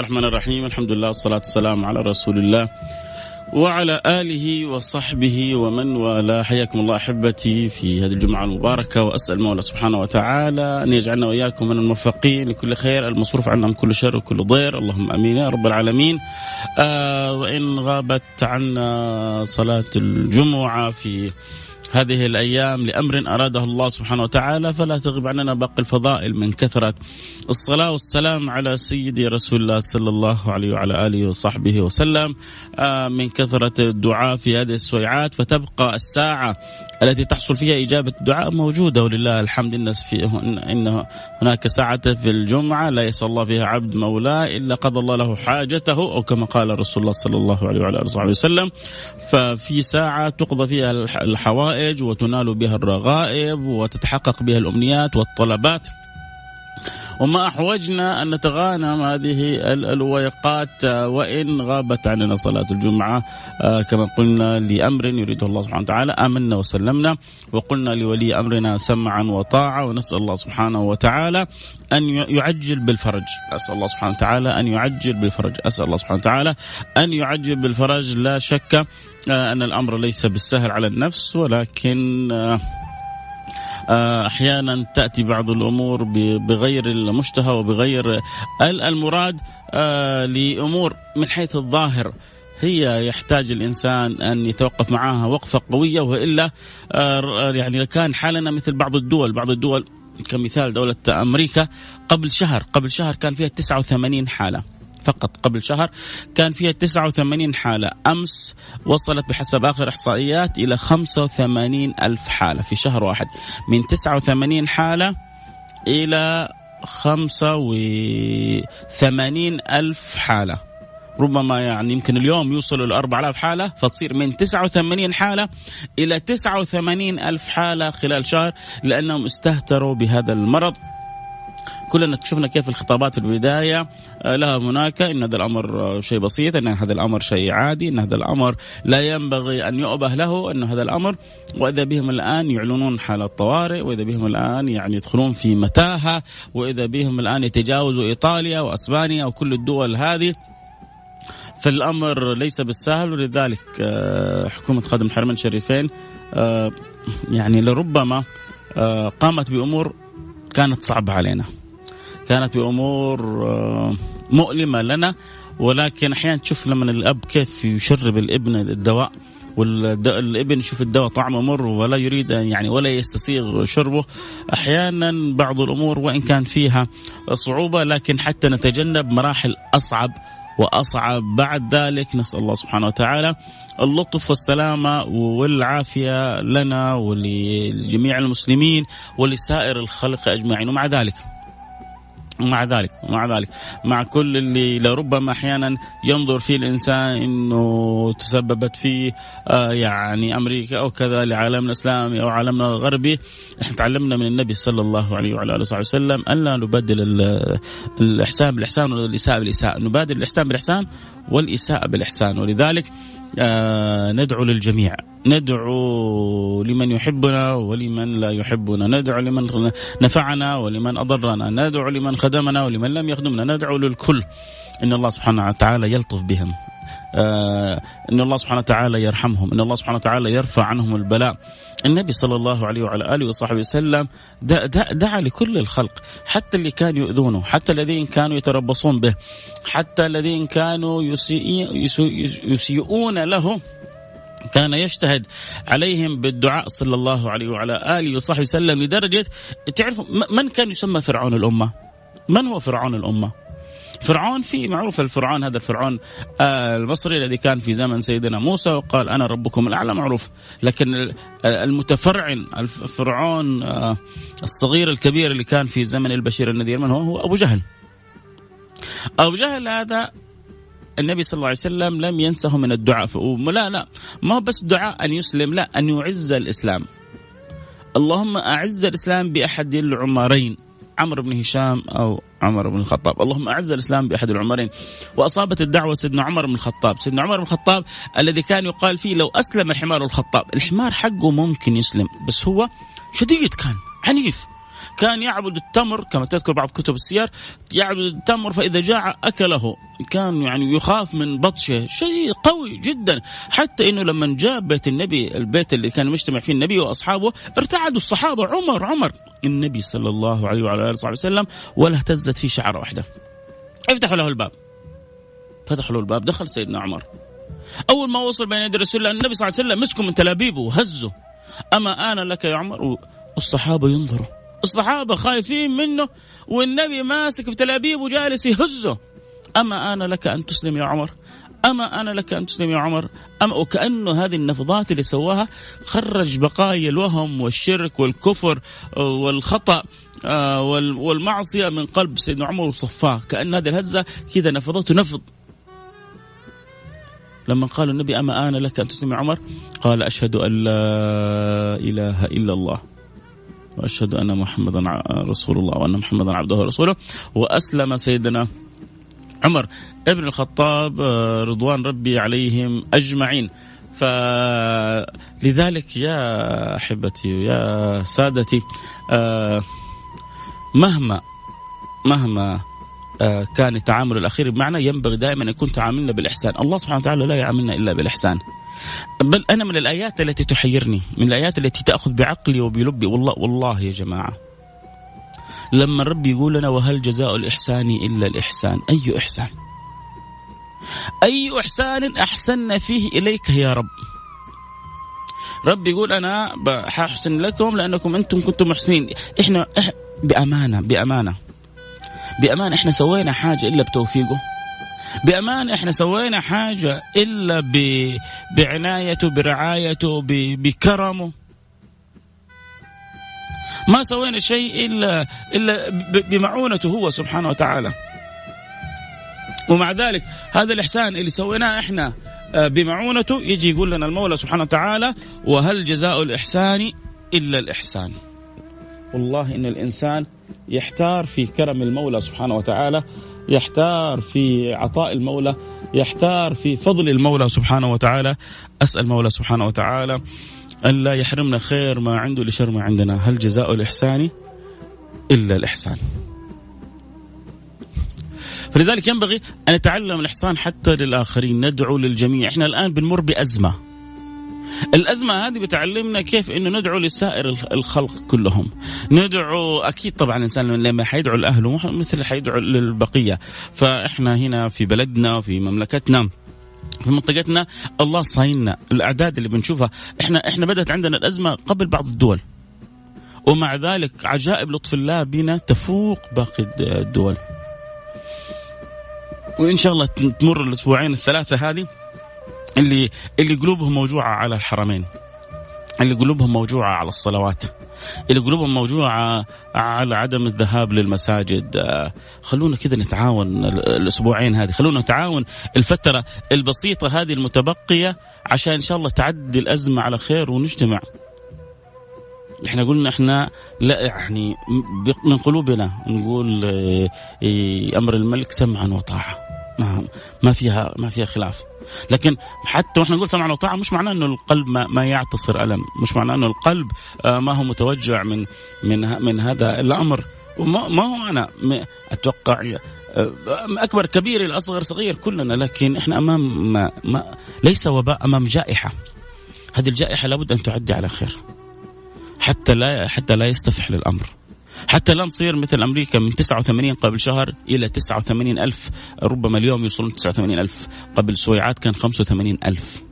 الله الرحمن الرحيم. الحمد لله والصلاة والسلام على رسول الله وعلى آله وصحبه ومن والاه. حياكم الله أحبتي في هذه الجمعة المباركة وأسأل المولى سبحانه وتعالى أن يجعلنا وإياكم من الموفقين لكل خير المصروف عنا من كل شر وكل ضير. اللهم أمين يا رب العالمين. آه وإن غابت عنا صلاة الجمعة في هذه الأيام لأمر أراده الله سبحانه وتعالى فلا تغب عننا باقي الفضائل من كثرة الصلاة والسلام على سيدي رسول الله صلى الله عليه وعلى آله وصحبه وسلم آه، من كثرة الدعاء في هذه السويعات فتبقى الساعة التي تحصل فيها إجابة الدعاء موجودة ولله الحمد. إن, في إن هناك ساعة في الجمعة لا يسأل الله فيها عبد مولاه إلا قضى الله له حاجته أو كما قال رسول الله صلى الله عليه وعلى آله وسلم. ففي ساعة تقضى فيها الحوائج وتنال بها الرغائب وتتحقق بها الأمنيات والطلبات. وما أحوجنا أن نتغانم هذه الويقات وإن غابت عننا صلاة الجمعة آه، كما قلنا لأمر يريده الله سبحانه وتعالى. آمنا وسلمنا وقلنا لولي أمرنا سمعا وطاعة ونسأل الله سبحانه وتعالى أن يعجل بالفرج. أسأل الله سبحانه وتعالى أن يعجل بالفرج. أسأل الله سبحانه وتعالى أن يعجل بالفرج. لا شك آه، أن الأمر ليس بالسهل على النفس ولكن آه، آه، أحيانا تأتي بعض الأمور بغير المشتهى وبغير المراد آه، لأمور من حيث الظاهر هي يحتاج الإنسان أن يتوقف معها وقفة قوية وإلا آه، يعني كان حالنا مثل بعض الدول بعض الدول كمثال دولة أمريكا قبل شهر قبل شهر كان فيها 89 حالة. فقط قبل شهر كان فيها 89 حالة. أمس وصلت بحسب آخر إحصائيات إلى 85 ألف حالة في شهر واحد. من 89 حالة إلى 85 ألف حالة. ربما يعني يمكن اليوم يوصلوا ل 4000 حالة فتصير من 89 حالة إلى 89 ألف حالة خلال شهر لأنهم استهتروا بهذا المرض. كلنا شفنا كيف الخطابات في البداية آه، لها هناك إن هذا الأمر آه، شيء بسيط إن هذا الأمر شيء عادي إن هذا الأمر لا ينبغي أن يؤبه له إن هذا الأمر وإذا بهم الآن يعلنون حاله طوارئ وإذا بهم الآن يعني يدخلون في متاهة وإذا بهم الآن يتجاوزوا إيطاليا وأسبانيا وكل الدول هذه فالأمر ليس بالسهل. ولذلك آه، حكومة خادم الحرمين الشريفين يعني لربما قامت بأمور كانت صعبة علينا. كانت بأمور آه، مؤلمة لنا ولكن أحيانا تشوف لما الأب كيف يشرب الإبن الدواء والابن يشوف الدواء طعمه مر ولا يريد يعني ولا يستسيغ شربه. أحيانا بعض الأمور وإن كان فيها صعوبة لكن حتى نتجنب مراحل أصعب وأصعب. بعد ذلك نسأل الله سبحانه وتعالى اللطف والسلامة والعافية لنا ولجميع المسلمين ولسائر الخلق أجمعين. ومع ذلك مع ذلك مع ذلك. مع كل اللي لربما أحيانا ينظر فيه الإنسان إنه تسببت فيه آه يعني أمريكا أو كذا لعالمنا الإسلامي أو عالمنا الغربي. إحنا تعلمنا من النبي صلى الله عليه وعلى آله وصحبه وسلم أن لا نبدل الإحسان بالإحسان والاساءه بالإساءة. نبادل الإحسان بالإحسان والإساءة بالإحسان. ولذلك آه ندعو للجميع. ندعو لمن يحبنا ولمن لا يحبنا. ندعو لمن نفعنا ولمن أضرنا. ندعو لمن خدمنا ولمن لم يخدمنا. ندعو للكل. إن الله سبحانه وتعالى يلطف بهم. آه إن الله سبحانه وتعالى يرحمهم، إن الله سبحانه وتعالى يرفع عنهم البلاء. النبي صلى الله عليه وعلى آله وصحبه وسلم دعا لكل الخلق، حتى اللي كانوا يؤذونه، حتى الذين كانوا يتربصون به، حتى الذين كانوا يسيئون له. كان يجتهد عليهم بالدعاء صلى الله عليه وعلى آله وصحبه وسلم لدرجة تعرفوا من كان يسمى فرعون الأمة؟ من هو فرعون الأمة فرعون في معروف الفرعون هذا الفرعون آه، المصري الذي كان في زمن سيدنا موسى وقال أنا ربكم الأعلى معروف لكن المتفرعن الفرعون آه، الصغير الكبير اللي كان في زمن البشير النذير من هو؟ هو أبو جهل. أبو جهل هذا النبي صلى الله عليه وسلم لم ينسه من الدعاء. لا لا. ما بس دعاء أن يسلم لا أن يعز الإسلام. اللهم أعز الإسلام بأحد العمرين عمرو بن هشام أو عمر بن الخطاب. اللهم أعز الإسلام بأحد العمرين. وأصابت الدعوة سيدنا عمر بن الخطاب. سيدنا عمر بن الخطاب الذي كان يقال فيه لو أسلم حمار الخطاب. الحمار حقه ممكن يسلم بس هو شديد كان عنيف. كان يعبد التمر كما تذكر بعض كتب السير يعبد التمر فإذا جاع أكله. كان يعني يخاف من بطشه. شيء قوي جدا. حتى إنه لما جاء بيت النبي البيت اللي كان مجتمع فيه النبي وأصحابه ارتعدوا الصحابة. عمر عمر. النبي صلى الله عليه وعلى آله وصحبه وسلم ولا اهتزت فيه شعرة واحدة. افتحوا له الباب. فتحوا له الباب. دخل سيدنا عمر. أول ما وصل بين يدي رسول الله النبي صلى الله عليه وسلم مسكه من تلابيبه وهزه. أما أنا لك يا عمر؟ والصحابة ينظروا. الصحابة خايفين منه والنبي ماسك بتلابيب وجالس يهزه. أما أنا لك أن تسلم يا عمر؟ أما أنا لك أن تسلم يا عمر؟ أما وكانه هذه النفضات اللي سواها خرج بقايا الوهم والشرك والكفر والخطأ آه، والمعصية من قلب سيدنا عمر وصفاه كأن هذه الهزة كذا نفضته نفض. لما قالوا النبي أما آن لك أن تسلم يا عمر؟ قال أشهد أن لا إله إلا الله. وأشهد أن محمدا رسول الله وأن محمدا عبده ورسوله. وأسلم سيدنا عمر ابن الخطاب آه، رضوان ربي عليهم أجمعين. فلذلك يا أحبتي يا سادتي آه، مهما مهما آه، كان التعامل الأخير معنا ينبغي دائما أن يكون تعاملنا بالإحسان، الله سبحانه وتعالى لا يعاملنا إلا بالإحسان. بل أنا من الآيات التي تحيرني من الآيات التي تأخذ بعقلي وبلبي. والله والله يا جماعة. لما الرب يقول لنا وهل جزاء الإحسان إلا الإحسان؟ أي إحسان؟ أي إحسان أحسن فيه إليك يا رب؟ رب يقول أنا حاحسن لكم لأنكم أنتم كنتم محسنين. إحنا بامانه بأمانة. بأمانة إحنا سوينا حاجة إلا بتوفيقه. بأمان إحنا سوينا حاجة إلا ب... بعنايته برعايته ب... بكرمه. ما سوينا شيء إلا إلا بمعونته هو سبحانه وتعالى. ومع ذلك هذا الإحسان اللي سويناه إحنا آه، بمعونته يجي يقول لنا المولى سبحانه وتعالى وهل جزاء الإحسان إلا الإحسان؟ والله إن الإنسان يحتار في كرم المولى سبحانه وتعالى يحتار في عطاء المولى يحتار في فضل المولى سبحانه وتعالى. أسأل المولى سبحانه وتعالى ألا يحرمنا خير ما عنده لشر ما عندنا. هل جزاء الإحسان إلا الإحسان؟ فلذلك ينبغي أن نتعلم الإحسان حتى للآخرين ندعو للجميع. إحنا الآن بنمر بأزمة. الأزمة هذه بتعلمنا كيف أنه ندعو لسائر الخلق كلهم. ندعو أكيد طبعا الإنسان لما حيدعو لأهله مثل حيدعو للبقية. فإحنا هنا في بلدنا وفي مملكتنا في منطقتنا الله صايننا الأعداد اللي بنشوفها إحنا إحنا بدأت عندنا الأزمة قبل بعض الدول. ومع ذلك عجائب لطف الله بنا تفوق باقي الدول. وإن شاء الله تمر الأسبوعين الثلاثة هذه اللي اللي قلوبهم موجوعة على الحرمين اللي قلوبهم موجوعة على الصلوات اللي قلوبهم موجوعة على عدم الذهاب للمساجد. آه، خلونا كذا نتعاون الأسبوعين هذه خلونا نتعاون الفترة البسيطة هذه المتبقية عشان إن شاء الله تعدي الأزمة على خير ونجتمع. إحنا قلنا إحنا لا يعني من قلوبنا نقول آه، أمر الملك سمعا وطاعة. ما ما فيها ما فيها خلاف. لكن حتى وإحنا نقول سمعنا وطاعة مش معناه إنه القلب ما, ما يعتصر ألم. مش معناه إنه القلب آه، ما هو متوجع من من من هذا الأمر. ما هو أنا أتوقع آه، أكبر كبير الاصغر صغير كلنا. لكن إحنا أمام ما, ما ليس وباء أمام جائحة. هذه الجائحة لابد أن تعدي على خير. حتى لا حتى لا يستفح للأمر. حتى لا نصير مثل أمريكا من 89 قبل شهر إلى 89 ألف. ربما اليوم يوصلون 89 ألف. قبل سويعات كان 85 ألف.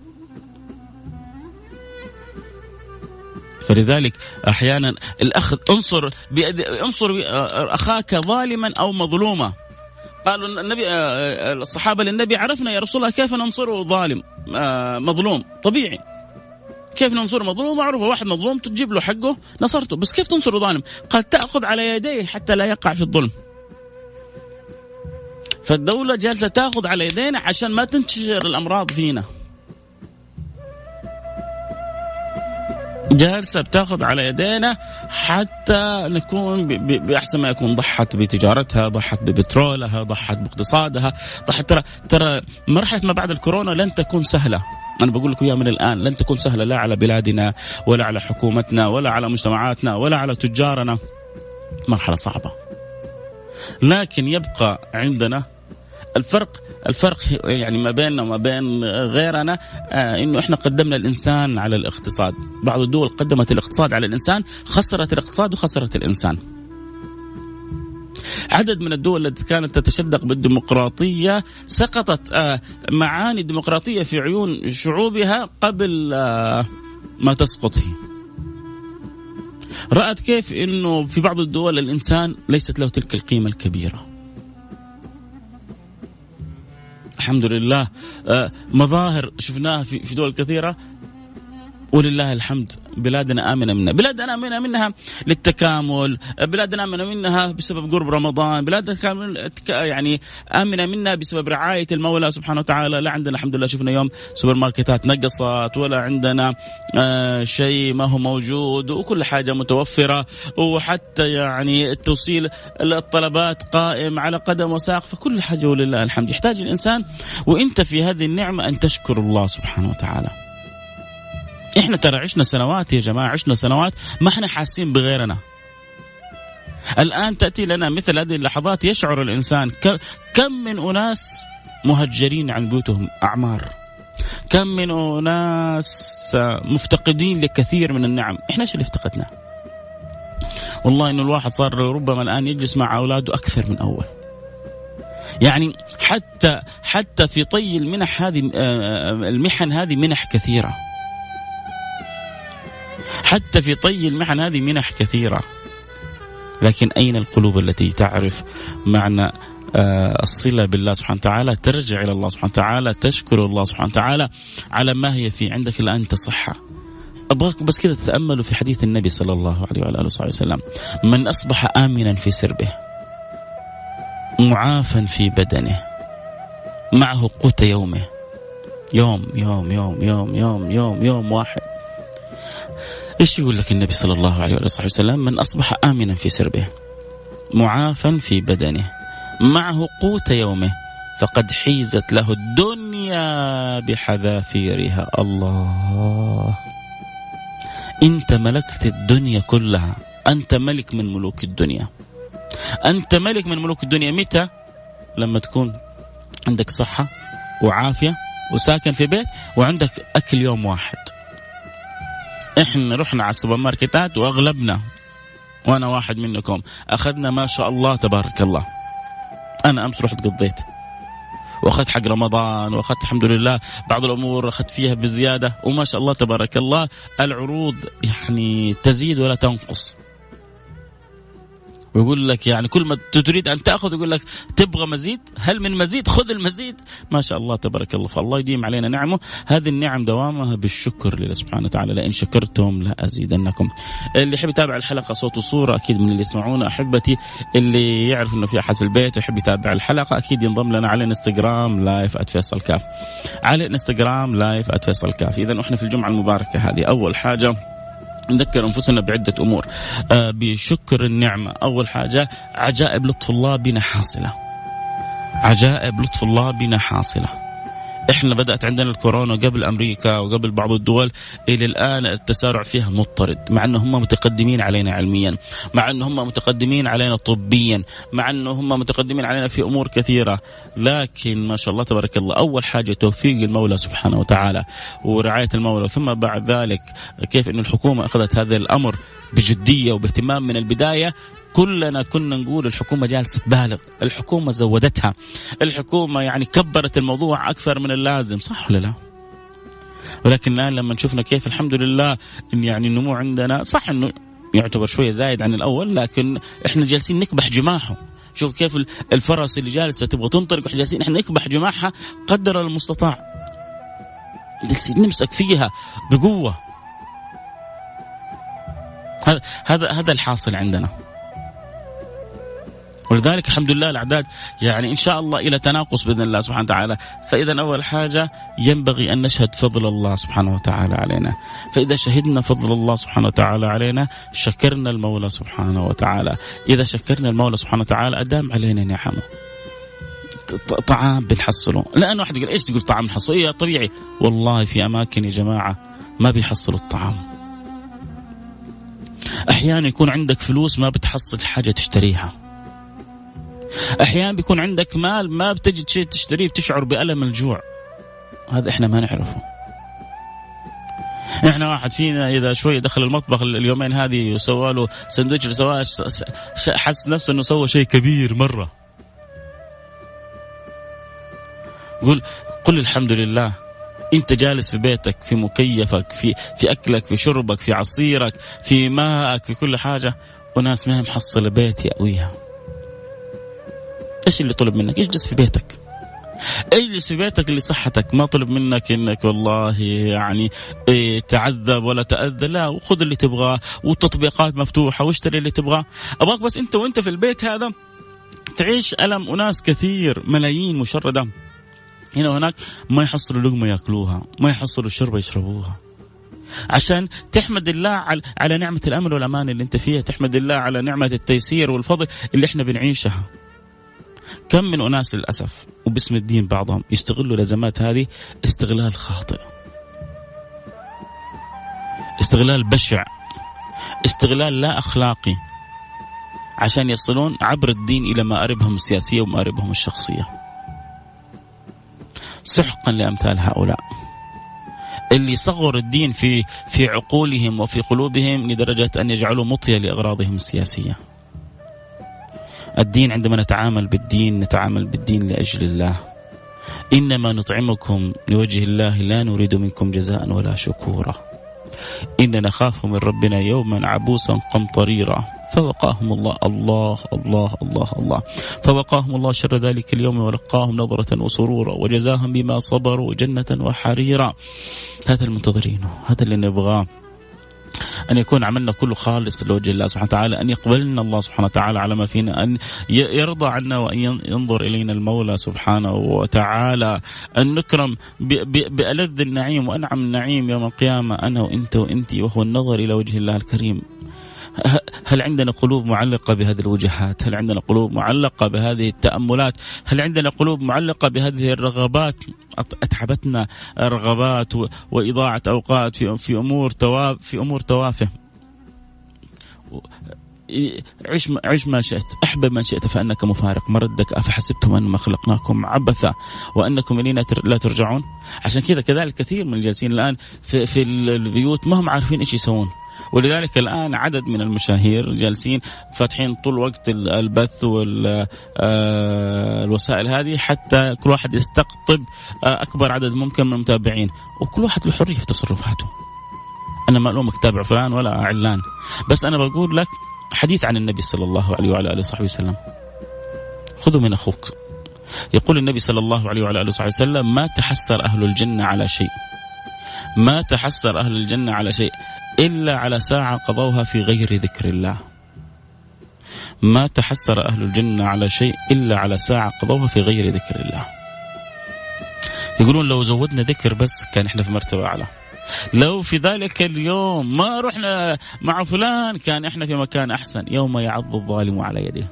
فلذلك أحيانا الاخذ انصر بيد انصر أخاك ظالما أو مظلوما. قالوا النبي الصحابة للنبي عرفنا يا رسول الله كيف ننصره ظالم مظلوم طبيعي. كيف ننصر مظلوم؟ معروفه واحد مظلوم تجيب له حقه نصرته. بس كيف تنصر ظالم؟ قال تأخذ على يديه حتى لا يقع في الظلم. فالدولة جالسة تأخذ على يدينا عشان ما تنتشر الأمراض فينا. جالسة بتأخذ على يدينا حتى نكون بأحسن ما يكون. ضحت بتجارتها ضحت ببترولها ضحت باقتصادها ضحت. ترى ترى مرحلة ما بعد الكورونا لن تكون سهلة. أنا بقول لكم إياها من الآن لن تكون سهلة لا على بلادنا ولا على حكومتنا ولا على مجتمعاتنا ولا على تجارنا. مرحلة صعبة. لكن يبقى عندنا الفرق الفرق يعني ما بيننا وما بين غيرنا آه إنه إحنا قدمنا الإنسان على الاقتصاد، بعض الدول قدمت الاقتصاد على الإنسان، خسرت الاقتصاد وخسرت الإنسان. عدد من الدول التي كانت تتشدق بالديمقراطية سقطت آه معاني الديمقراطيه في عيون شعوبها قبل آه ما تسقط هي. رأت كيف إنه في بعض الدول الإنسان ليست له تلك القيمة الكبيرة. الحمد لله آه، مظاهر شفناها في دول كثيرة ولله الحمد. بلادنا آمنة منها. بلادنا آمنة منها للتكامل. بلادنا آمنة منها بسبب قرب رمضان. بلادنا يعني آمنة منها بسبب رعاية المولى سبحانه وتعالى. لا عندنا الحمد لله. شفنا يوم سوبر ماركتات نقصت ولا عندنا آه شيء ما هو موجود وكل حاجة متوفرة. وحتى يعني التوصيل الطلبات قائم على قدم وساق. فكل حاجة ولله الحمد. يحتاج الإنسان وإنت في هذه النعمة أن تشكر الله سبحانه وتعالى. إحنا ترى عشنا سنوات يا جماعة عشنا سنوات ما إحنا حاسين بغيرنا. الآن تأتي لنا مثل هذه اللحظات يشعر الإنسان. كم من أناس مهجرين عن بيوتهم؟ أعمار. كم من أناس مفتقدين لكثير من النعم؟ إحنا إيش اللي افتقدناه؟ والله إنه الواحد صار ربما الآن يجلس مع أولاده أكثر من أول. يعني حتى حتى في طي المنح هذه آه، آه، المحن هذه منح كثيرة. حتى في طي المحن هذه منح كثيرة. لكن أين القلوب التي تعرف معنى آه، الصلة بالله سبحانه وتعالى ترجع إلى الله سبحانه وتعالى تشكر الله سبحانه وتعالى على ما هي في عندك الآن صحة أبغاك بس كذا تتأملوا في حديث النبي صلى الله عليه وعلى آله وصحبه وسلم. من أصبح آمنا في سربه معافا في بدنه معه قوت يومه. يوم يوم يوم يوم يوم يوم يوم واحد. إيش يقول لك النبي صلى الله عليه وصحبه وسلم؟ من أصبح آمنا في سربه معافا في بدنه معه قوت يومه فقد حيزت له الدنيا بحذافيرها. الله. أنت ملكت الدنيا كلها أنت ملك من ملوك الدنيا. أنت ملك من ملوك الدنيا. متى؟ لما تكون عندك صحة وعافية وساكن في بيت وعندك أكل يوم واحد. إحنا رحنا على السوبر ماركتات وأغلبنا وأنا واحد منكم. أخذنا ما شاء الله تبارك الله. أنا أمس رحت قضيت. وأخذت حق رمضان وأخذت الحمد لله بعض الأمور أخذت فيها بزيادة. وما شاء الله تبارك الله العروض يعني تزيد ولا تنقص. ويقول لك يعني كل ما تريد أن تأخذ يقول لك تبغى مزيد؟ هل من مزيد؟ خذ المزيد. ما شاء الله تبارك الله. فالله يديم علينا نعمه. هذه النعم دوامها بالشكر لله سبحانه وتعالى. لئن شكرتم لأزيدنكم. اللي يحب يتابع الحلقة صوت وصورة أكيد من اللي يسمعونا أحبتي اللي يعرف إنه في أحد في البيت يحب يتابع الحلقة أكيد ينضم لنا على الانستغرام live @فيصل كاف. على الانستغرام live @فيصل كاف. اذا إحنا في الجمعة المباركة هذه. أول حاجة نذكر أنفسنا بعدة أمور. آه بشكر النعمة. أول حاجة عجائب لطف الله بنا حاصله عجائب لطف الله بنا حاصله إحنا بدأت عندنا الكورونا قبل أمريكا وقبل بعض الدول إلى الآن التسارع فيها مضطرد مع انه هم متقدمين علينا علميا مع انه هم متقدمين علينا طبيا مع انه هم متقدمين علينا في أمور كثيرة. لكن ما شاء الله تبارك الله أول حاجة توفيق المولى سبحانه وتعالى ورعاية المولى ثم بعد ذلك كيف انه الحكومة أخذت هذا الأمر بجدية وباهتمام من البداية كلنا كنا نقول الحكومة جالسة تبالغ، الحكومة زودتها، الحكومة يعني كبرت الموضوع أكثر من اللازم، صح ولا لا؟ ولكن الآن لما شفنا كيف الحمد لله إن يعني النمو عندنا صح إنه يعتبر شوية زايد عن الأول لكن إحنا جالسين نكبح جماحه. شوف كيف الفرس اللي جالسة تبغى تنطلق وإحنا جالسين إحنا نكبح جماحها قدر المستطاع. جالسين نمسك فيها بقوة. هذا هذا الحاصل عندنا. ولذلك الحمد لله الأعداد يعني إن شاء الله إلى تناقص بإذن الله سبحانه وتعالى، فإذا أول حاجة ينبغي أن نشهد فضل الله سبحانه وتعالى علينا، فإذا شهدنا فضل الله سبحانه وتعالى علينا شكرنا المولى سبحانه وتعالى، إذا شكرنا المولى سبحانه وتعالى أدام علينا نعمة. طعام بنحصله، لأنه واحد يقول إيش تقول طعام نحصله؟ إيه طبيعي، والله في أماكن يا جماعة ما بيحصلوا الطعام. أحيانا يكون عندك فلوس ما بتحصل حاجة تشتريها أحيانا بيكون عندك مال ما بتجد شيء تشتريه بتشعر بألم الجوع. هذا إحنا ما نعرفه. إحنا واحد فينا إذا شوي دخل المطبخ اليومين هذه وسوى له سندويتش سواه حس نفسه إنه سوى شيء كبير مرة. قول قل الحمد لله. أنت جالس في بيتك في مكيفك في في أكلك في شربك في عصيرك في ماءك في كل حاجة. وناس ما محصلة بيت يأويها. إيش اللي طلب منك؟ اجلس في بيتك. اجلس في بيتك لصحتك. ما طلب منك إنك والله يعني إيه تعذب ولا تأذى. لا وخذ اللي تبغاه والتطبيقات مفتوحة واشتري اللي تبغاه. أبغاك بس أنت وأنت في البيت هذا تعيش ألم أناس كثير ملايين مشردة. هنا وهناك ما يحصلوا لقمة يأكلوها ما يحصلوا شربة يشربوها. عشان تحمد الله على نعمة الامن والأمان اللي أنت فيها تحمد الله على نعمة التيسير والفضل اللي إحنا بنعيشها. كم من أناس للأسف وباسم الدين بعضهم يستغلوا الأزمات هذه استغلال خاطئ. استغلال بشع. استغلال لا أخلاقي. عشان يصلون عبر الدين إلى مآربهم السياسية ومآربهم الشخصية. سحقا لأمثال هؤلاء. اللي صغر الدين في في عقولهم وفي قلوبهم لدرجة أن يجعلوا مطية لأغراضهم السياسية. الدين عندما نتعامل بالدين نتعامل بالدين لأجل الله. إنما نطعمكم لوجه الله لا نريد منكم جزاء ولا شكورا. إن نخاف من ربنا يوما عبوسا قمطريرا. فوقاهم الله الله الله الله الله. فوقاهم الله شر ذلك اليوم ولقاهم نظرة وسرورا وجزاهم بما صبروا جنة وحريرا. هذا المنتظرين هذا اللي نبغاه. أن يكون عملنا كله خالص لوجه الله سبحانه وتعالى أن يقبلنا الله سبحانه وتعالى على ما فينا أن يرضى عنا وأن ينظر إلينا المولى سبحانه وتعالى أن نكرم بألذ النعيم وأنعم النعيم يوم القيامة أنا وأنت وأنت وهو النظر إلى وجه الله الكريم. هل عندنا قلوب معلقة بهذه الوجهات؟ هل عندنا قلوب معلقة بهذه التأملات؟ هل عندنا قلوب معلقة بهذه الرغبات؟ أتعبتنا رغبات وإضاعة أوقات في أمور تواف في أمور توافه. عش عش ما شئت. احبب من شئت فأنك مفارق. مردك افحسبتم أنما خلقناكم عبثا وأنكم إلينا لا ترجعون؟ عشان كذا كذلك كثير من الجالسين الآن في, في البيوت ما هم عارفين إيش يسوون. ولذلك الآن عدد من المشاهير جالسين فاتحين طول وقت البث والوسائل آه، هذه حتى كل واحد يستقطب آه، أكبر عدد ممكن من المتابعين وكل واحد له حريه في تصرفاته. أنا ما ألومك تابع فلان ولا علان بس أنا بقول لك حديث عن النبي صلى الله عليه وعلى آله وصحبه وسلم. خذوا من أخوك. يقول النبي صلى الله عليه وعلى آله وصحبه وسلم ما تحسر أهل الجنة على شيء. ما تحسر أهل الجنة على شيء إلا على ساعة قضوها في غير ذكر الله. ما تحسر أهل الجنة على شيء إلا على ساعة قضوها في غير ذكر الله. يقولون لو زودنا ذكر بس كان إحنا في مرتبة أعلى. لو في ذلك اليوم ما رحنا مع فلان كان إحنا في مكان أحسن. يوم يعض الظالم على يده.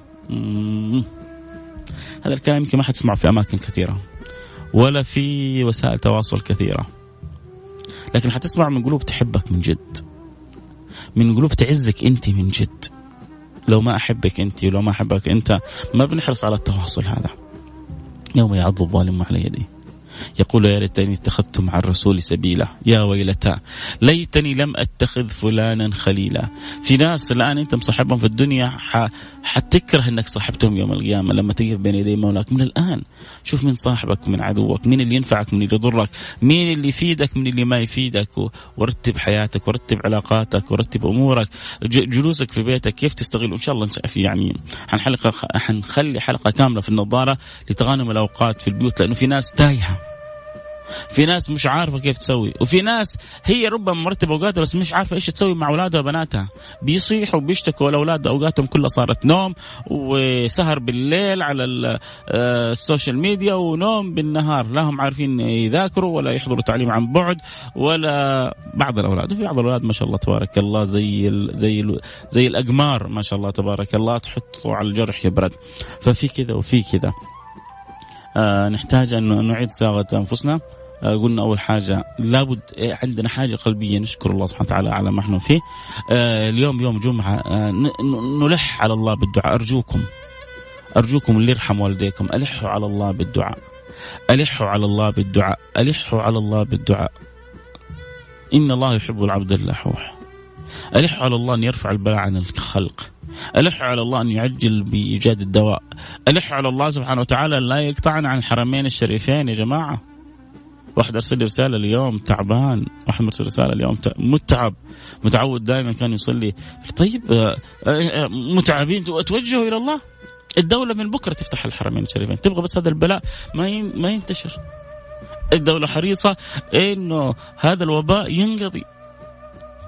هذا الكلام يمكن ما حتسمعه في أماكن كثيرة. ولا في وسائل تواصل كثيرة. لكن حتسمع من قلوب تحبك من جد. من قلوب تعزك انت من جد. لو ما أحبك انت ولو ما أحبك انت ما بنحرص على التواصل هذا. يوم يعض الظالم على يديه. يقول يا ليتني اتخذت مع الرسول سبيلا يا ويلتا ليتني لم أتخذ فلانا خليلا في ناس الآن أنت مصاحبهم في الدنيا. حتكره أنك صاحبتهم يوم القيامة لما تقف بين يدي مولاك من الآن شوف مين صاحبك من عدوك مين اللي ينفعك من اللي يضرك مين اللي يفيدك من اللي ما يفيدك. ورتب حياتك ورتب علاقاتك ورتب أمورك. جلوسك في بيتك كيف تستغل وان شاء الله يعني حنحلقة حنخلي حلقة كاملة في النظارة لتغانم الأوقات في البيوت لأنه في ناس تايهة في ناس مش عارفة كيف تسوي. وفي ناس هي ربما مرتبة أوقاتها بس مش عارفة إيش تسوي مع أولادها وبناتها. بيصيحوا بيشتكوا الاولاد أوقاتهم كلها صارت نوم وسهر بالليل على آه، ال social media ونوم بالنهار. لا هم عارفين يذاكروا ولا يحضروا تعليم عن بعد ولا بعض الأولاد. وفي بعض الأولاد ما شاء الله تبارك الله زي ال زي ال زي الأقمار ما شاء الله تبارك الله تحطوا على الجرح يبرد ففي كذا وفي كذا. نحتاج أن نعيد صياغه أنفسنا. آه قلنا أول حاجة لابد إيه، عندنا حاجة قلبية نشكر الله سبحانه وتعالى على ما إحنا فيه. آه اليوم يوم جمعة آه نلح على الله بالدعاء. أرجوكم أرجوكم اللي يرحم والديكم ألحوا على الله بالدعاء. ألحوا على الله بالدعاء. ألحوا على الله بالدعاء. إن الله يحب العبد اللحوح. ألحوا على الله أن يرفع البلاء عن الخلق. ألح على الله أن يعجل بإيجاد الدواء. ألح على الله سبحانه وتعالى لا يقطعنا عن الحرمين الشريفين يا جماعة. واحد أرسل لي رسالة اليوم تعبان. واحد مرسل رسالة اليوم متعب. متعود دائما كان يصلي. طيب آه، آه، متعبين. توجهوا إلى الله. الدولة من بكرة تفتح الحرمين الشريفين. تبغى بس هذا البلاء ما ما ينتشر. الدولة حريصة إنه هذا الوباء ينقضي.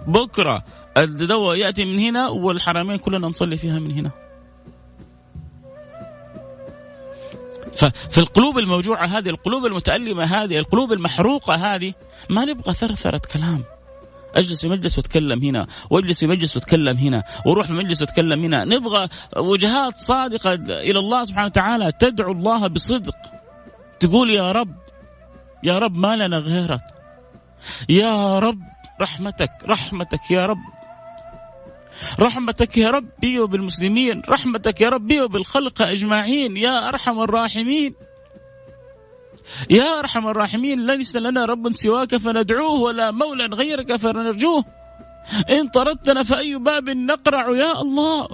بكرة الدواء يأتي من هنا والحرمين كلنا نصلي فيها من هنا. ففي القلوب الموجوعة هذه القلوب المتألمة هذه القلوب المحروقة هذه ما نبغى ثرثرة كلام. اجلس في مجلس واتكلم هنا واجلس في مجلس واتكلم هنا وأروح في مجلس واتكلم هنا. نبغى وجهات صادقة إلى الله سبحانه وتعالى تدعو الله بصدق. تقول يا رب يا رب ما لنا غيرك. يا رب رحمتك رحمتك يا رب. رحمتك يا ربي وبالمسلمين رحمتك يا ربي وبالخلق أجمعين يا أرحم الراحمين. يا أرحم الراحمين ليس لنا رب سواك فندعوه ولا مولى غيرك فنرجوه. إن طردتنا فأي باب نقرع يا الله.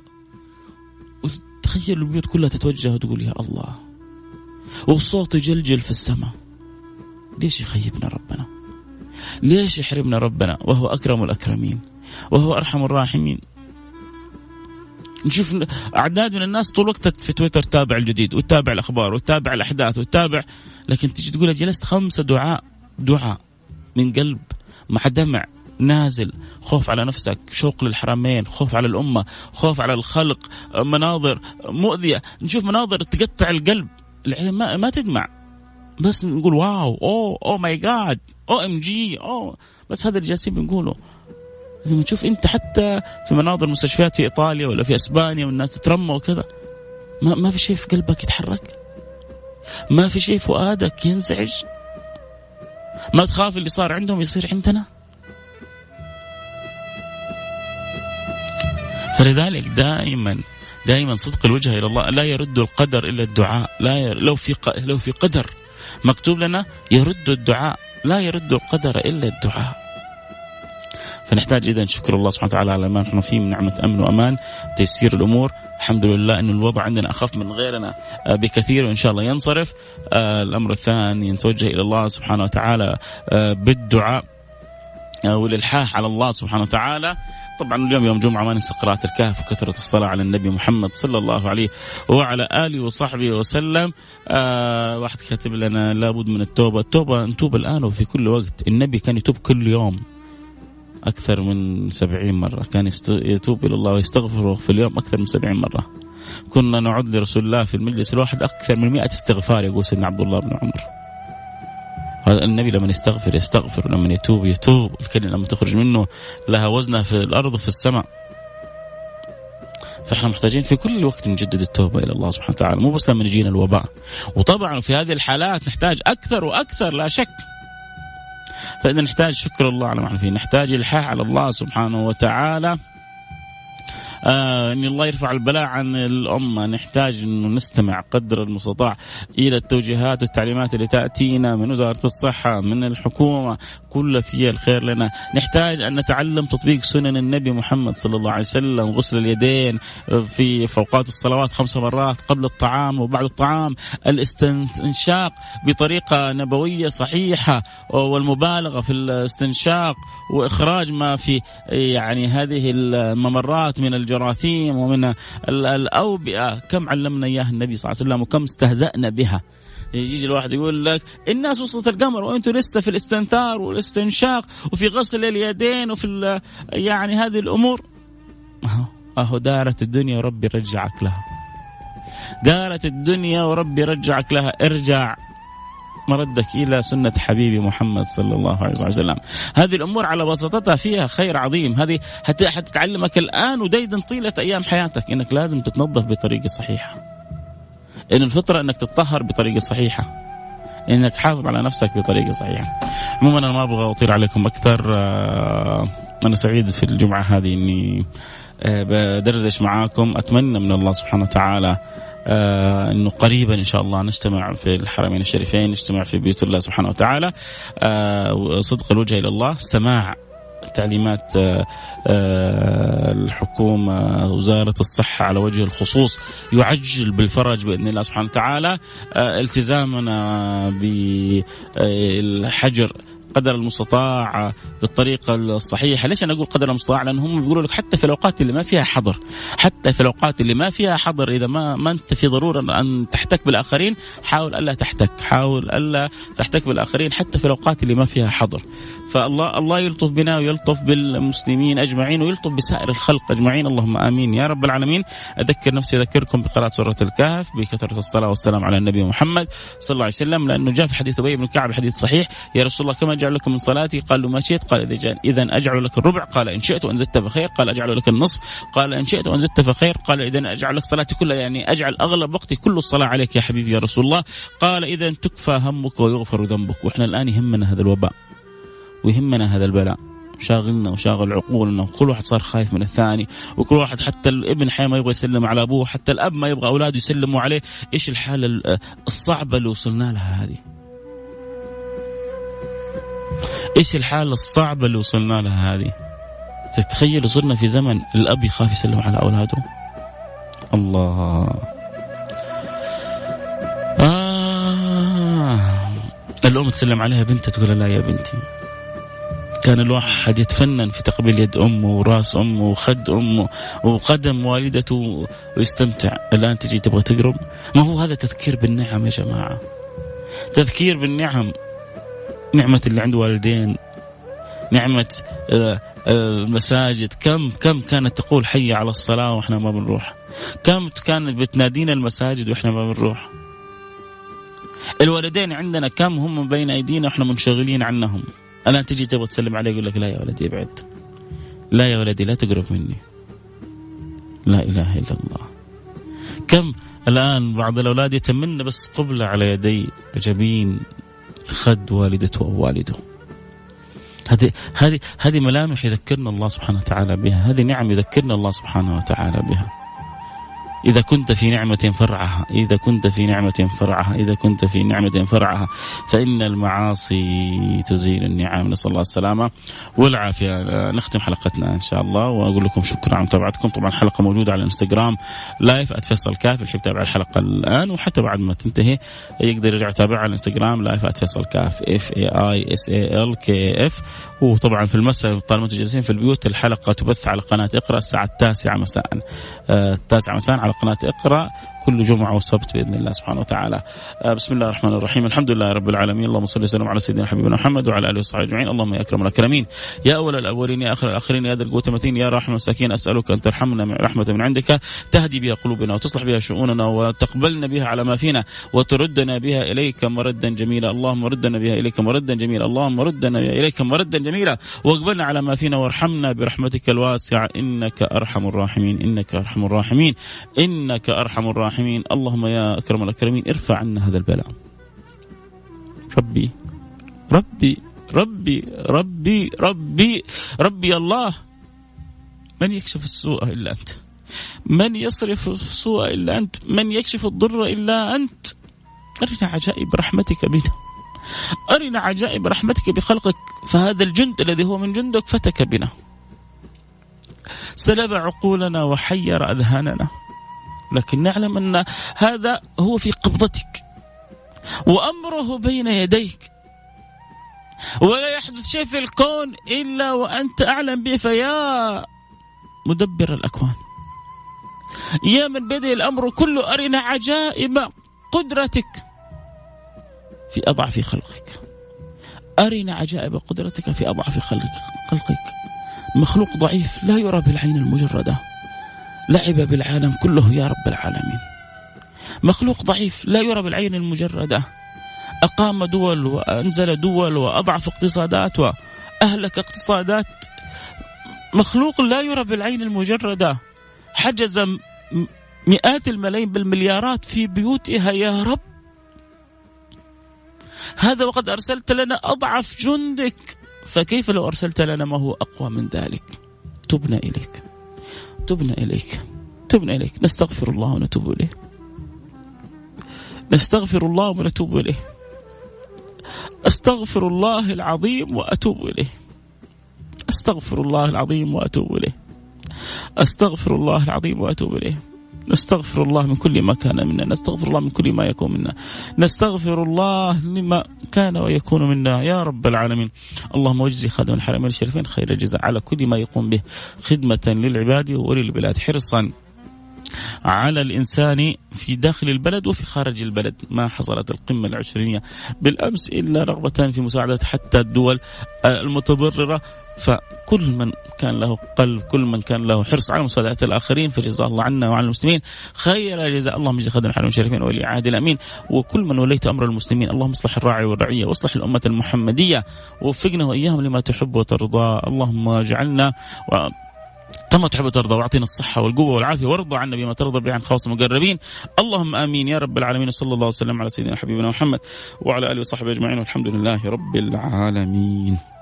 تخيل البيوت كلها تتوجه وتقول يا الله. والصوت يجلجل في السماء. ليش يخيبنا ربنا؟ ليش يحرمنا ربنا؟ وهو أكرم الأكرمين. وهو أرحم الراحمين. نشوف اعداد من الناس طول وقتها في تويتر تتابع الجديد وتتابع الأخبار وتتابع الأحداث وتتابع لكن تجي تقول جلست خمسة دعاء دعاء من قلب مع دمع نازل خوف على نفسك شوق للحرمين خوف على الأمة خوف على الخلق مناظر مؤذية. نشوف مناظر تقطع القلب. العين ما, ما تدمع. بس نقول wow oh oh my God OMG oh. بس هذا اللي جالسين بنقوله. لما تشوف انت حتى في مناظر مستشفيات في إيطاليا ولا في أسبانيا والناس تترمى وكذا ما ما في شيء في قلبك يتحرك؟ ما في شيء فؤادك ينزعج؟ ما تخاف اللي صار عندهم يصير عندنا؟ فلذلك دائما دائما صدق الوجه إلى الله لا يرد القدر إلا الدعاء لا ي... لو في ق... لو في قدر مكتوب لنا يرد الدعاء لا يرد القدر إلا الدعاء. فنحتاج اذا شكر الله سبحانه وتعالى على ما نحن فيه من نعمة أمن وأمان تيسير الأمور. الحمد لله أن الوضع عندنا أخف من غيرنا آه، بكثير وإن شاء الله ينصرف. آه، الأمر الثاني نتوجه إلى الله سبحانه وتعالى آه، بالدعاء والإلحاح على الله سبحانه وتعالى. طبعا اليوم يوم جمعة ما ننسى قراءة الكهف وكثرة الصلاة على النبي محمد صلى الله عليه وعلى آله وصحبه وسلم. آه واحد كاتب لنا لابد من التوبة. التوبة نتوب الآن وفي كل وقت. النبي كان يتوب كل يوم. أكثر من سبعين مرة. كان يتوب إلى الله ويستغفر في اليوم أكثر من سبعين مرة. كنا نعد لرسول الله في المجلس الواحد أكثر من مئة استغفار يقول سيدنا عبد الله بن عمر. هذا النبي لما يستغفر يستغفر لما يتوب يتوب. الكلمة لما تخرج منه لها وزنها في الأرض وفي السماء. فإحنا محتاجين في كل وقت نجدد التوبة إلى الله سبحانه وتعالى. مو بس لما يجينا الوباء. وطبعا في هذه الحالات نحتاج أكثر وأكثر لا شك. فإذا نحتاج شكر الله على ما فيه. نحتاج إلحاح على الله سبحانه وتعالى. آه إن الله يرفع البلاء عن الأمة. نحتاج إنه نستمع قدر المستطاع إلى التوجيهات والتعليمات اللي تأتينا من وزارة الصحة من الحكومة. كل فيها الخير لنا. نحتاج أن نتعلم تطبيق سنن النبي محمد صلى الله عليه وسلم. غسل اليدين في اوقات الصلوات خمس مرات قبل الطعام وبعد الطعام. الاستنشاق بطريقة نبوية صحيحة والمبالغة في الاستنشاق وإخراج ما في يعني هذه الممرات من الجراثيم ومن الأوبئة. كم علمنا إياها النبي صلى الله عليه وسلم وكم استهزأنا بها. يجي الواحد يقول لك الناس وصلت القمر وأنتم لسه في الاستنثار والاستنشاق وفي غسل اليدين وفي يعني هذه الأمور. أهو دارت الدنيا وربي رجعك لها. دارت الدنيا وربي رجعك لها. ارجع. مردك إلى سنة حبيبي محمد صلى الله عليه وسلم. هذه الأمور على بساطتها فيها خير عظيم، هذه حتتعلمك الآن وديدا طيلة أيام حياتك إنك لازم تتنظف بطريقة صحيحة. إن الفطرة إنك تتطهر بطريقة صحيحة. إنك تحافظ على نفسك بطريقة صحيحة. عموما أنا ما أبغى أطيل عليكم أكثر آه، أنا سعيد في الجمعة هذه إني آه، بدردش معاكم أتمنى من الله سبحانه وتعالى آه إنه قريبا إن شاء الله نجتمع في الحرمين الشريفين نجتمع في بيوت الله سبحانه وتعالى. آه صدق الوجه إلى الله سماع تعليمات آه آه الحكومة وزارة الصحة على وجه الخصوص يعجل بالفرج بإذن الله سبحانه وتعالى. آه التزامنا بالحجر قدر المستطاع بالطريقة الصحيحة، ليش أنا أقول قدر المستطاع؟ لأن هم بيقولوا لك حتى في الأوقات اللي ما فيها حظر، حتى في الأوقات اللي ما فيها حظر إذا ما ما أنت في ضرورة أن تحتك بالآخرين، حاول ألا تحتك، حاول ألا تحتك بالآخرين حتى في الأوقات اللي ما فيها حظر. فالله الله يلطف بنا ويلطف بالمسلمين أجمعين ويلطف بسائر الخلق أجمعين. اللهم آمين. يا رب العالمين أذكر نفسي أذكركم بقراءة سورة الكهف بكثرة الصلاة والسلام على النبي محمد صلى الله عليه وسلم. لأنه جاء في حديث أبي بن كعب الحديث صحيح. يا رسول الله كما اجعل لكم من صلاتي؟ قال له ما شئت. قال إذا اذا أجعل لك الربع. قال إن شئت وأن زدت فخير. قال أجعل لك النصف. قال إن شئت وأن زدت فخير. قال اذا أجعل لك صلاتي كلها. يعني أجعل أغلب وقتي كل الصلاة عليك يا حبيبي يا رسول الله. قال اذا تكفى همك ويغفر ذنبك. وإحنا الآن يهمنا هذا الوباء. ويهمنا هذا البلاء. شاغلنا وشاغل عقولنا. وكل واحد صار خايف من الثاني. وكل واحد حتى الابن حي ما يبغى يسلم على أبوه. حتى الأب ما يبغى أولاده يسلموا عليه. إيش الحالة الصعبة اللي وصلنا لها هذه؟ إيش الحالة الصعبة اللي وصلنا لها هذه؟ تتخيل صرنا في زمن الأب يخاف يسلم على أولاده؟ الله. آه. الأم تسلم عليها بنتها تقول لا يا بنتي. كان الواحد يتفنن في تقبيل يد أمه وراس أمه وخد أمه وقدم والدته ويستمتع. الآن تجي تبغى تقرب؟ ما هو هذا تذكير بالنعم يا جماعة. تذكير بالنعم. نعمة اللي عنده والدين نعمة آه، آه، المساجد. كم كم كانت تقول حي على الصلاة وإحنا ما بنروح؟ كم كانت بتنادينا المساجد وإحنا ما بنروح؟ الوالدين عندنا كم هم بين أيدينا وإحنا منشغلين عنهم؟ الان تجي تبغى تسلم عليه يقول لك لا يا ولدي ابعد. لا يا ولدي لا تقرب مني. لا إله إلا الله. كم الآن بعض الأولاد يتمنى بس قبلة على يدي جبين. خد والدته أو والده هذه هذه هذه ملامح يذكرنا الله سبحانه وتعالى بها، هذه نعم يذكرنا الله سبحانه وتعالى بها. إذا كنت في نعمة فرعها إذا كنت في نعمة فرعها إذا كنت في نعمة فرعها فإن المعاصي تزيل النعم. نسأل الله السلامة والعافية. نختم حلقتنا إن شاء الله وأقول لكم شكرا على متابعتكم طبعا الحلقة موجودة على الإنستغرام live @فيصل كاف اللي يتابع الحلقة الآن وحتى بعد ما تنتهي يقدر يرجع يتابعها على الإنستغرام live @فيصل كاف F A I S A L K F وطبعا في المساء طالما أنتم جالسين في البيوت الحلقة تبث على قناة اقرأ الساعة التاسعة مساء. آه، التاسعة مساء على قناة اقرأ كل جمعة وسبت بإذن الله سبحانه وتعالى. آه، بسم الله الرحمن الرحيم، الحمد لله رب العالمين، اللهم صل وسلم على سيدنا حبيبنا محمد وعلى آله وصحبه أجمعين، اللهم يا أكرم الأكرمين، يا أول الأولين يا آخر الآخرين يا ذا القوة المتين يا راحم المساكين أسألك أن ترحمنا من رحمة من عندك تهدي بها قلوبنا وتصلح بها شؤوننا وتقبلنا بها على ما فينا وتردنا بها إليك مردا جميلا، اللهم ردنا بها إليك مردا جميلا، اللهم ردنا بها إليك مردا جميلا، واقبلنا على ما فينا وارحمنا برحمتك الواسعة. إنك أرحم الراحمين، إنك أرحم الراحمين، إنك أرحم الراحمين، اللهم يا أكرم الأكرمين ارفع عنا هذا البلاء. ربي ربي ربي ربي ربي ربي الله. من يكشف السوء إلا أنت. من يصرف السوء إلا أنت؟ من يكشف الضر إلا أنت؟ أرنا عجائب رحمتك بنا. أرنا عجائب رحمتك بخلقك. فهذا الجند الذي هو من جندك فتك بنا. سلب عقولنا وحير أذهاننا. لكن نعلم أن هذا هو في قبضتك. وأمره بين يديك. ولا يحدث شيء في الكون إلا وأنت أعلم به فيا مدبر الأكوان. يا من بيده الأمر كله أرنا عجائب قدرتك في أضعف خلقك. أرنا عجائب قدرتك في أضعف خلقك. مخلوق ضعيف لا يرى بالعين المجردة. لعب بالعالم كله يا رب العالمين. مخلوق ضعيف لا يرى بالعين المجردة. أقام دول وأنزل دول وأضعف اقتصادات وأهلك اقتصادات. مخلوق لا يرى بالعين المجردة. حجز مئات الملايين بالمليارات في بيوتها يا رب. هذا وقد أرسلت لنا أضعف جندك. فكيف لو أرسلت لنا ما هو أقوى من ذلك؟ تبنا إليك. تبنا إليك. تبنا إليك. نستغفر الله ونتوب إليه. نستغفر الله ونتوب إليه. أستغفر الله العظيم وأتوب إليه. أستغفر الله العظيم وأتوب إليه. أستغفر الله العظيم وأتوب إليه. نستغفر الله من كل ما كان منا نستغفر الله من كل ما يكون منا نستغفر الله لما كان ويكون منا. يا رب العالمين. اللهم واجزي خادم الحرمين الشريفين خير الجزاء على كل ما يقوم به. خدمة للعباد وللبلاد. حرصا على الإنسان في داخل البلد وفي خارج البلد. ما حصلت القمة العشرينية بالأمس إلا رغبة في مساعدة حتى الدول المتضررة فكل من كان له قلب كل من كان له حرص على مساعدة الآخرين فجزاه الله عنا وعن المسلمين. خير جزاء اللهم اجزي خدم الحرمين الشريفين ولي عهد الأمين. وكل من وليت أمر المسلمين اللهم اصلح الراعي والرعية واصلح الأمة المحمدية. ووفقنا وإياهم لما تحب وترضى. اللهم اجعلنا كما تحب ترضى واعطنا الصحة والقوة والعافية وارضى عنا بما ترضى به عن خاص المقربين. اللهم آمين يا رب العالمين وصلى الله وسلم على سيدنا حبيبنا محمد وعلى آله وصحبه أجمعين والحمد لله رب العالمين.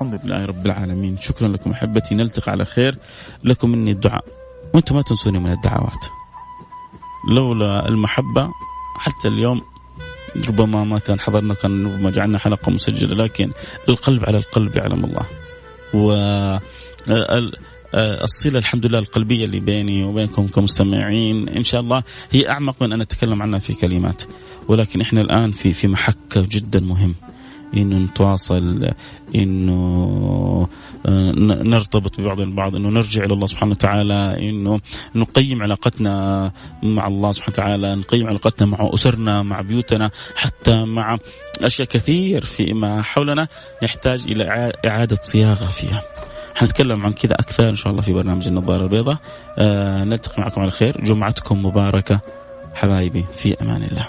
الحمد لله رب العالمين. شكرا لكم أحبتي. نلتقي على خير. لكم مني الدعاء. وأنتم ما تنسوني من الدعوات. لولا المحبة حتى اليوم ربما ما كان حضرنا كان ربما جعلنا حلقة مسجلة لكن القلب على القلب يعلم الله. و الصلة الحمد لله القلبية اللي بيني وبينكم كمستمعين إن شاء الله هي أعمق من أن أتكلم عنها في كلمات. ولكن إحنا الآن في في محك جدا مهم. إنه نتواصل إنه آه، نرتبط ببعض البعض إنه نرجع إلى الله سبحانه وتعالى إنه نقيم علاقتنا مع الله سبحانه وتعالى نقيم علاقتنا مع أسرنا مع بيوتنا حتى مع أشياء كثير فيما حولنا نحتاج إلى إعادة صياغة فيها. حنتكلم عن كذا أكثر إن شاء الله في برنامج النظارة البيضاء. آه نلتقي معكم على خير. جمعتكم مباركة حبايبي في أمان الله.